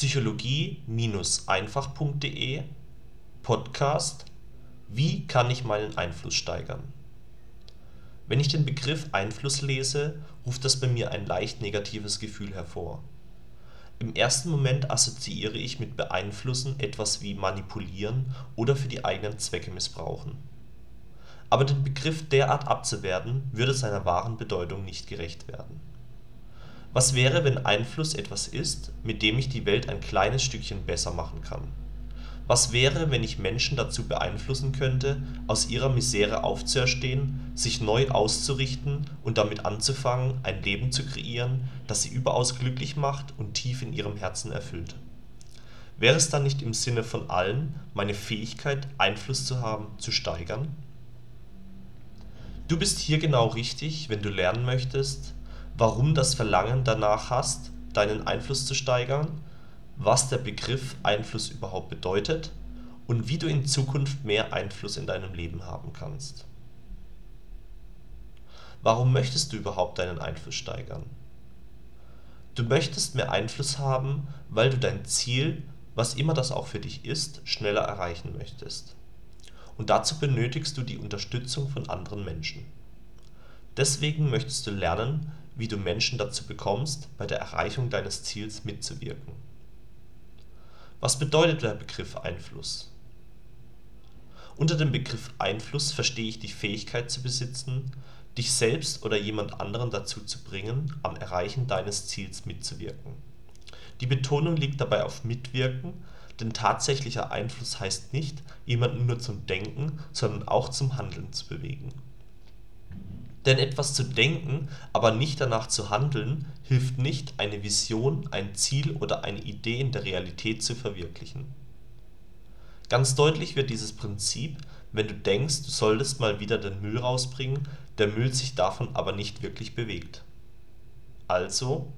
psychologie-einfach.de Podcast Wie kann ich meinen Einfluss steigern? Wenn ich den Begriff Einfluss lese, ruft das bei mir ein leicht negatives Gefühl hervor. Im ersten Moment assoziiere ich mit beeinflussen etwas wie manipulieren oder für die eigenen Zwecke missbrauchen. Aber den Begriff derart abzuwerten, würde seiner wahren Bedeutung nicht gerecht werden was wäre, wenn Einfluss etwas ist, mit dem ich die Welt ein kleines Stückchen besser machen kann? Was wäre, wenn ich Menschen dazu beeinflussen könnte, aus ihrer Misere aufzuerstehen, sich neu auszurichten und damit anzufangen, ein Leben zu kreieren, das sie überaus glücklich macht und tief in ihrem Herzen erfüllt? Wäre es dann nicht im Sinne von allen, meine Fähigkeit, Einfluss zu haben, zu steigern? Du bist hier genau richtig, wenn du lernen möchtest warum das Verlangen danach hast, deinen Einfluss zu steigern, was der Begriff Einfluss überhaupt bedeutet und wie du in Zukunft mehr Einfluss in deinem Leben haben kannst. Warum möchtest du überhaupt deinen Einfluss steigern? Du möchtest mehr Einfluss haben, weil du dein Ziel, was immer das auch für dich ist, schneller erreichen möchtest. Und dazu benötigst du die Unterstützung von anderen Menschen. Deswegen möchtest du lernen, wie du Menschen dazu bekommst, bei der Erreichung deines Ziels mitzuwirken. Was bedeutet der Begriff Einfluss? Unter dem Begriff Einfluss verstehe ich die Fähigkeit zu besitzen, dich selbst oder jemand anderen dazu zu bringen, am Erreichen deines Ziels mitzuwirken. Die Betonung liegt dabei auf Mitwirken, denn tatsächlicher Einfluss heißt nicht, jemanden nur zum Denken, sondern auch zum Handeln zu bewegen denn etwas zu denken, aber nicht danach zu handeln, hilft nicht, eine Vision, ein Ziel oder eine Idee in der Realität zu verwirklichen. Ganz deutlich wird dieses Prinzip, wenn du denkst, du solltest mal wieder den Müll rausbringen, der Müll sich davon aber nicht wirklich bewegt. Also,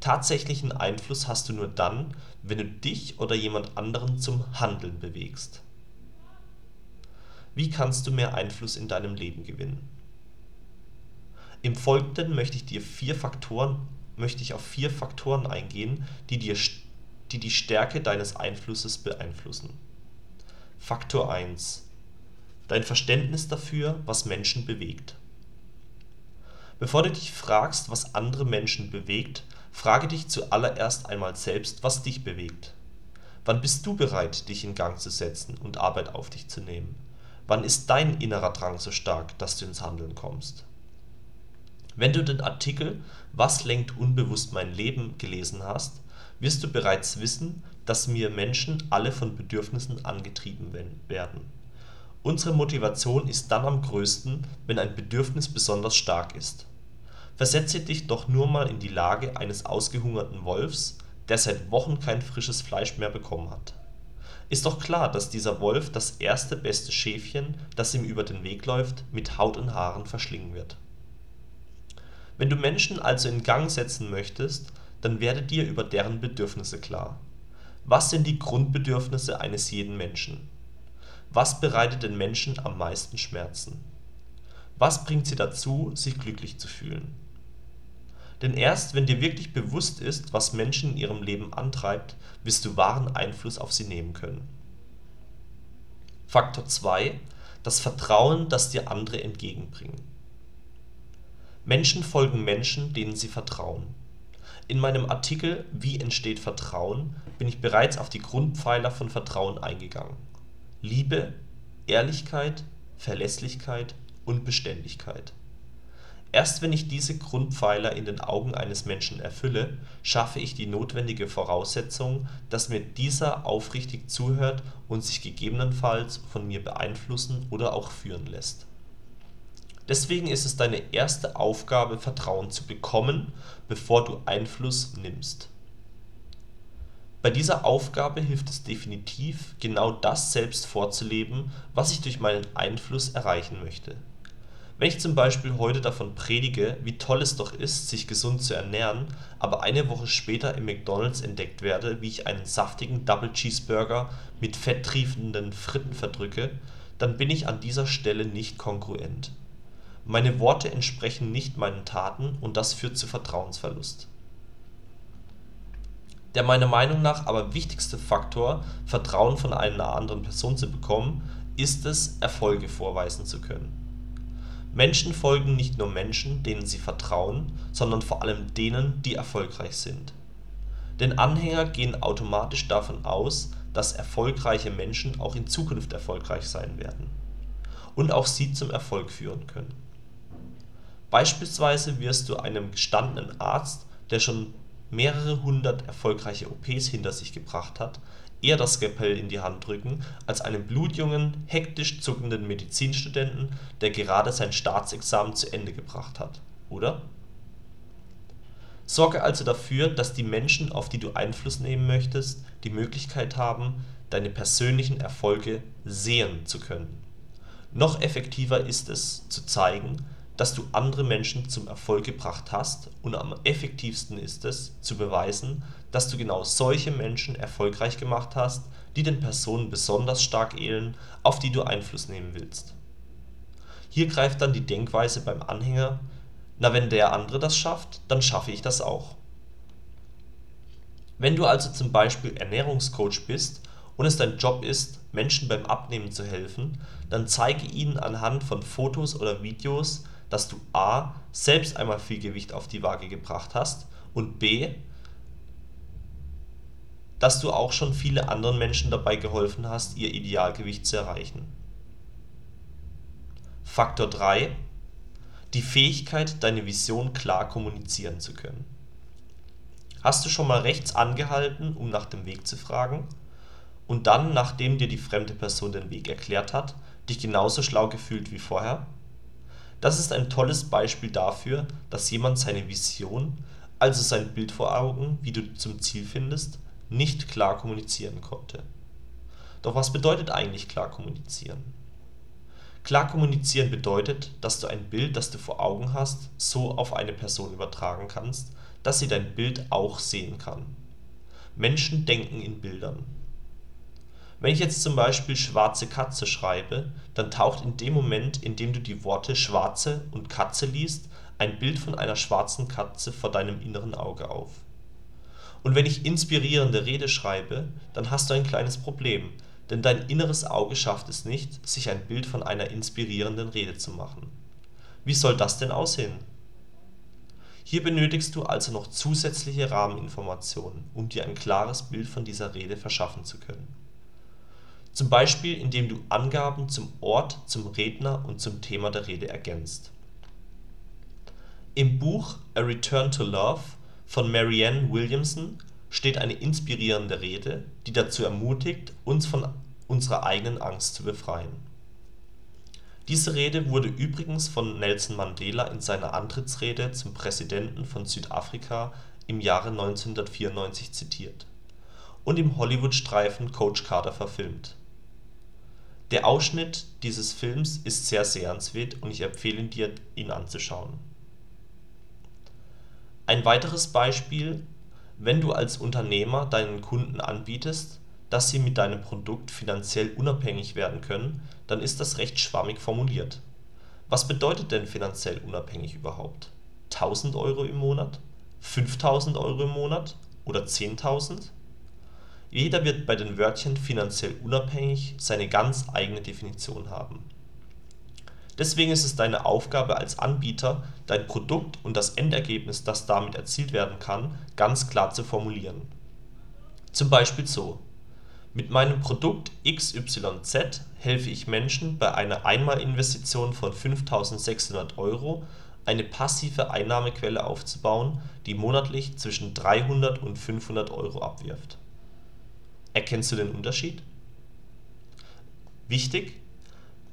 tatsächlichen Einfluss hast du nur dann, wenn du dich oder jemand anderen zum Handeln bewegst. Wie kannst du mehr Einfluss in deinem Leben gewinnen im Folgenden möchte ich dir vier Faktoren möchte ich auf vier Faktoren eingehen, die dir die die Stärke deines Einflusses beeinflussen. Faktor 1: Dein Verständnis dafür, was Menschen bewegt. Bevor du dich fragst, was andere Menschen bewegt, frage dich zuallererst einmal selbst, was dich bewegt. Wann bist du bereit, dich in Gang zu setzen und Arbeit auf dich zu nehmen? Wann ist dein innerer Drang so stark, dass du ins Handeln kommst wenn du den Artikel Was lenkt unbewusst mein Leben gelesen hast, wirst du bereits wissen, dass wir Menschen alle von Bedürfnissen angetrieben werden. Unsere Motivation ist dann am größten, wenn ein Bedürfnis besonders stark ist. Versetze dich doch nur mal in die Lage eines ausgehungerten Wolfs, der seit Wochen kein frisches Fleisch mehr bekommen hat. Ist doch klar, dass dieser Wolf das erste beste Schäfchen, das ihm über den Weg läuft, mit Haut und Haaren verschlingen wird wenn du Menschen also in Gang setzen möchtest, dann werde dir über deren Bedürfnisse klar. Was sind die Grundbedürfnisse eines jeden Menschen? Was bereitet den Menschen am meisten Schmerzen? Was bringt sie dazu, sich glücklich zu fühlen? Denn erst wenn dir wirklich bewusst ist, was Menschen in ihrem Leben antreibt, wirst du wahren Einfluss auf sie nehmen können. Faktor 2: Das Vertrauen, das dir andere entgegenbringen Menschen folgen Menschen, denen sie vertrauen. In meinem Artikel Wie entsteht Vertrauen bin ich bereits auf die Grundpfeiler von Vertrauen eingegangen: Liebe, Ehrlichkeit, Verlässlichkeit und Beständigkeit. Erst wenn ich diese Grundpfeiler in den Augen eines Menschen erfülle, schaffe ich die notwendige Voraussetzung, dass mir dieser aufrichtig zuhört und sich gegebenenfalls von mir beeinflussen oder auch führen lässt Deswegen ist es deine erste Aufgabe, Vertrauen zu bekommen, bevor du Einfluss nimmst. Bei dieser Aufgabe hilft es definitiv, genau das selbst vorzuleben, was ich durch meinen Einfluss erreichen möchte. Wenn ich zum Beispiel heute davon predige, wie toll es doch ist, sich gesund zu ernähren, aber eine Woche später im McDonald's entdeckt werde, wie ich einen saftigen Double Cheeseburger mit fetttriefenden Fritten verdrücke, dann bin ich an dieser Stelle nicht kongruent meine Worte entsprechen nicht meinen Taten und das führt zu Vertrauensverlust. Der meiner Meinung nach aber wichtigste Faktor, Vertrauen von einer anderen Person zu bekommen, ist es, Erfolge vorweisen zu können. Menschen folgen nicht nur Menschen, denen sie vertrauen, sondern vor allem denen, die erfolgreich sind. Denn Anhänger gehen automatisch davon aus, dass erfolgreiche Menschen auch in Zukunft erfolgreich sein werden und auch sie zum Erfolg führen können. Beispielsweise wirst du einem gestandenen Arzt, der schon mehrere hundert erfolgreiche OPs hinter sich gebracht hat, eher das Skalpell in die Hand drücken als einem blutjungen, hektisch zuckenden Medizinstudenten, der gerade sein Staatsexamen zu Ende gebracht hat, oder? Sorge also dafür, dass die Menschen, auf die du Einfluss nehmen möchtest, die Möglichkeit haben, deine persönlichen Erfolge sehen zu können. Noch effektiver ist es, zu zeigen, dass du andere Menschen zum Erfolg gebracht hast und am effektivsten ist es, zu beweisen, dass du genau solche Menschen erfolgreich gemacht hast, die den Personen besonders stark ähneln, auf die du Einfluss nehmen willst. Hier greift dann die Denkweise beim Anhänger: „ Na, wenn der andere das schafft, dann schaffe ich das auch. “Wenn du also zum Beispiel Ernährungscoach bist und es dein Job ist, Menschen beim Abnehmen zu helfen, dann zeige ihnen anhand von Fotos oder Videos, dass du a. selbst einmal viel Gewicht auf die Waage gebracht hast und b. dass du auch schon viele anderen Menschen dabei geholfen hast, ihr Idealgewicht zu erreichen. Faktor 3: Die Fähigkeit, deine Vision klar kommunizieren zu können. Hast du schon mal rechts angehalten, um nach dem Weg zu fragen, und dann, nachdem dir die fremde Person den Weg erklärt hat, dich genauso schlau gefühlt wie vorher das ist ein tolles Beispiel dafür, dass jemand seine Vision, also sein Bild vor Augen, wie du zum Ziel findest, nicht klar kommunizieren konnte. Doch was bedeutet eigentlich klar kommunizieren? Klar kommunizieren bedeutet, dass du ein Bild, das du vor Augen hast, so auf eine Person übertragen kannst, dass sie dein Bild auch sehen kann. Menschen denken in Bildern wenn ich jetzt zum Beispiel schwarze Katze schreibe, dann taucht in dem Moment, in dem du die Worte schwarze und Katze liest, ein Bild von einer schwarzen Katze vor deinem inneren Auge auf. Und wenn ich inspirierende Rede schreibe, dann hast du ein kleines Problem, denn dein inneres Auge schafft es nicht, sich ein Bild von einer inspirierenden Rede zu machen. Wie soll das denn aussehen? Hier benötigst du also noch zusätzliche Rahmeninformationen, um dir ein klares Bild von dieser Rede verschaffen zu können zum Beispiel indem du Angaben zum Ort, zum Redner und zum Thema der Rede ergänzt. Im Buch A Return to Love von Marianne Williamson steht eine inspirierende Rede, die dazu ermutigt, uns von unserer eigenen Angst zu befreien. Diese Rede wurde übrigens von Nelson Mandela in seiner Antrittsrede zum Präsidenten von Südafrika im Jahre 1994 zitiert und im Hollywood-Streifen Coach Carter verfilmt der Ausschnitt dieses Films ist sehr sehenswert und ich empfehle dir, ihn anzuschauen. Ein weiteres Beispiel: Wenn du als Unternehmer deinen Kunden anbietest, dass sie mit deinem Produkt finanziell unabhängig werden können, dann ist das recht schwammig formuliert. Was bedeutet denn finanziell unabhängig überhaupt? 1000 Euro im Monat? 5000 Euro im Monat? Oder 10.000? Jeder wird bei den Wörtchen finanziell unabhängig seine ganz eigene Definition haben. Deswegen ist es deine Aufgabe als Anbieter, dein Produkt und das Endergebnis, das damit erzielt werden kann, ganz klar zu formulieren. Zum Beispiel so: Mit meinem Produkt XYZ helfe ich Menschen bei einer Einmalinvestition von 5.600 Euro eine passive Einnahmequelle aufzubauen, die monatlich zwischen 300 und 500 Euro abwirft Erkennst du den Unterschied? Wichtig: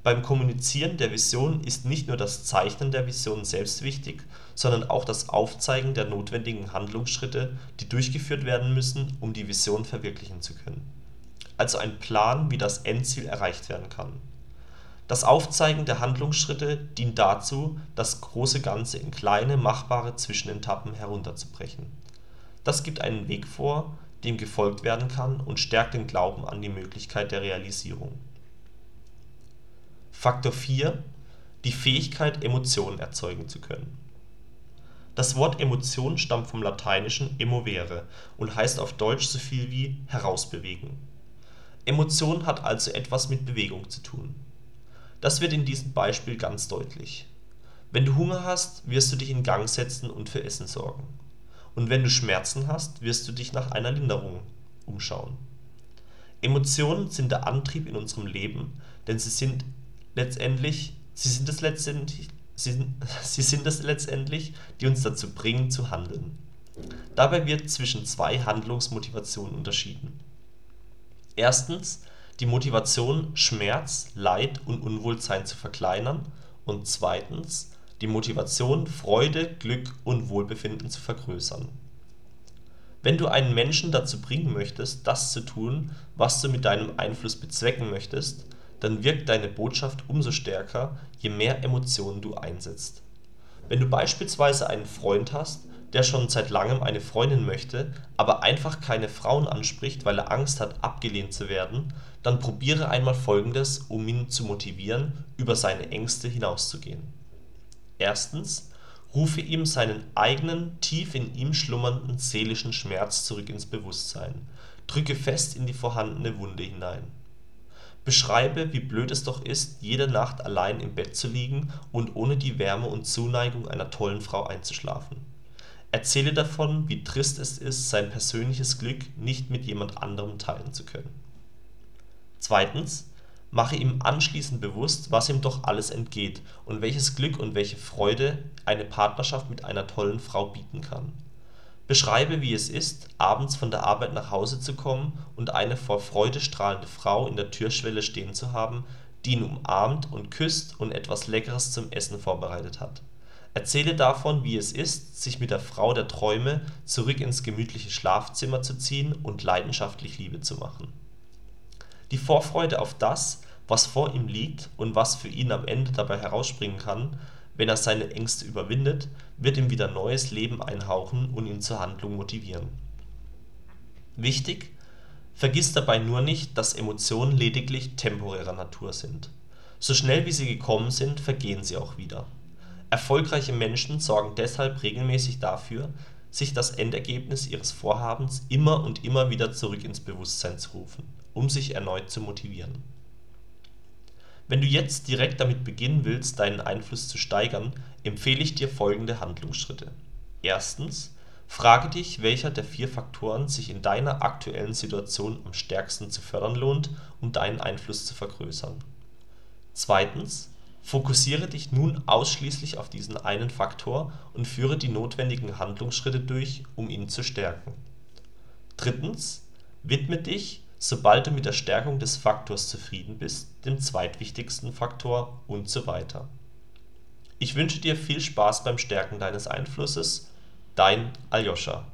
Beim Kommunizieren der Vision ist nicht nur das Zeichnen der Vision selbst wichtig, sondern auch das Aufzeigen der notwendigen Handlungsschritte, die durchgeführt werden müssen, um die Vision verwirklichen zu können. Also ein Plan, wie das Endziel erreicht werden kann. Das Aufzeigen der Handlungsschritte dient dazu, das große Ganze in kleine, machbare Zwischenetappen herunterzubrechen. Das gibt einen Weg vor dem gefolgt werden kann und stärkt den Glauben an die Möglichkeit der Realisierung. Faktor 4: Die Fähigkeit, Emotionen erzeugen zu können Das Wort Emotion stammt vom lateinischen emovere und heißt auf Deutsch so viel wie herausbewegen. Emotion hat also etwas mit Bewegung zu tun. Das wird in diesem Beispiel ganz deutlich. Wenn du Hunger hast, wirst du dich in Gang setzen und für Essen sorgen. Und wenn du Schmerzen hast, wirst du dich nach einer Linderung umschauen. Emotionen sind der Antrieb in unserem Leben, denn sie sind letztendlich, sie sind es letztendlich, sie, sie sind es letztendlich, die uns dazu bringen zu handeln. Dabei wird zwischen zwei Handlungsmotivationen unterschieden. Erstens die Motivation, Schmerz, Leid und Unwohlsein zu verkleinern und zweitens die Motivation, Freude, Glück und Wohlbefinden zu vergrößern. Wenn du einen Menschen dazu bringen möchtest, das zu tun, was du mit deinem Einfluss bezwecken möchtest, dann wirkt deine Botschaft umso stärker, je mehr Emotionen du einsetzt. Wenn du beispielsweise einen Freund hast, der schon seit langem eine Freundin möchte, aber einfach keine Frauen anspricht, weil er Angst hat, abgelehnt zu werden, dann probiere einmal Folgendes, um ihn zu motivieren, über seine Ängste hinauszugehen. Erstens, rufe ihm seinen eigenen, tief in ihm schlummernden seelischen Schmerz zurück ins Bewusstsein, drücke fest in die vorhandene Wunde hinein. Beschreibe, wie blöd es doch ist, jede Nacht allein im Bett zu liegen und ohne die Wärme und Zuneigung einer tollen Frau einzuschlafen. Erzähle davon, wie trist es ist, sein persönliches Glück nicht mit jemand anderem teilen zu können. Zweitens, mache ihm anschließend bewusst, was ihm doch alles entgeht und welches Glück und welche Freude eine Partnerschaft mit einer tollen Frau bieten kann. Beschreibe, wie es ist, abends von der Arbeit nach Hause zu kommen und eine vor Freude strahlende Frau in der Türschwelle stehen zu haben, die ihn umarmt und küsst und etwas Leckeres zum Essen vorbereitet hat. Erzähle davon, wie es ist, sich mit der Frau der Träume zurück ins gemütliche Schlafzimmer zu ziehen und leidenschaftlich Liebe zu machen die Vorfreude auf das, was vor ihm liegt und was für ihn am Ende dabei herausspringen kann, wenn er seine Ängste überwindet, wird ihm wieder neues Leben einhauchen und ihn zur Handlung motivieren. Wichtig: Vergiss dabei nur nicht, dass Emotionen lediglich temporärer Natur sind. So schnell wie sie gekommen sind, vergehen sie auch wieder. Erfolgreiche Menschen sorgen deshalb regelmäßig dafür, sich das Endergebnis ihres Vorhabens immer und immer wieder zurück ins Bewusstsein zu rufen um sich erneut zu motivieren. Wenn du jetzt direkt damit beginnen willst, deinen Einfluss zu steigern, empfehle ich dir folgende Handlungsschritte: Erstens, Frage dich, welcher der vier Faktoren sich in deiner aktuellen Situation am stärksten zu fördern lohnt, um deinen Einfluss zu vergrößern. Zweitens, Fokussiere dich nun ausschließlich auf diesen einen Faktor und führe die notwendigen Handlungsschritte durch, um ihn zu stärken. Drittens, Widme dich sobald du mit der Stärkung des Faktors zufrieden bist, dem zweitwichtigsten Faktor und so weiter. Ich wünsche dir viel Spaß beim Stärken deines Einflusses. Dein Aljoscha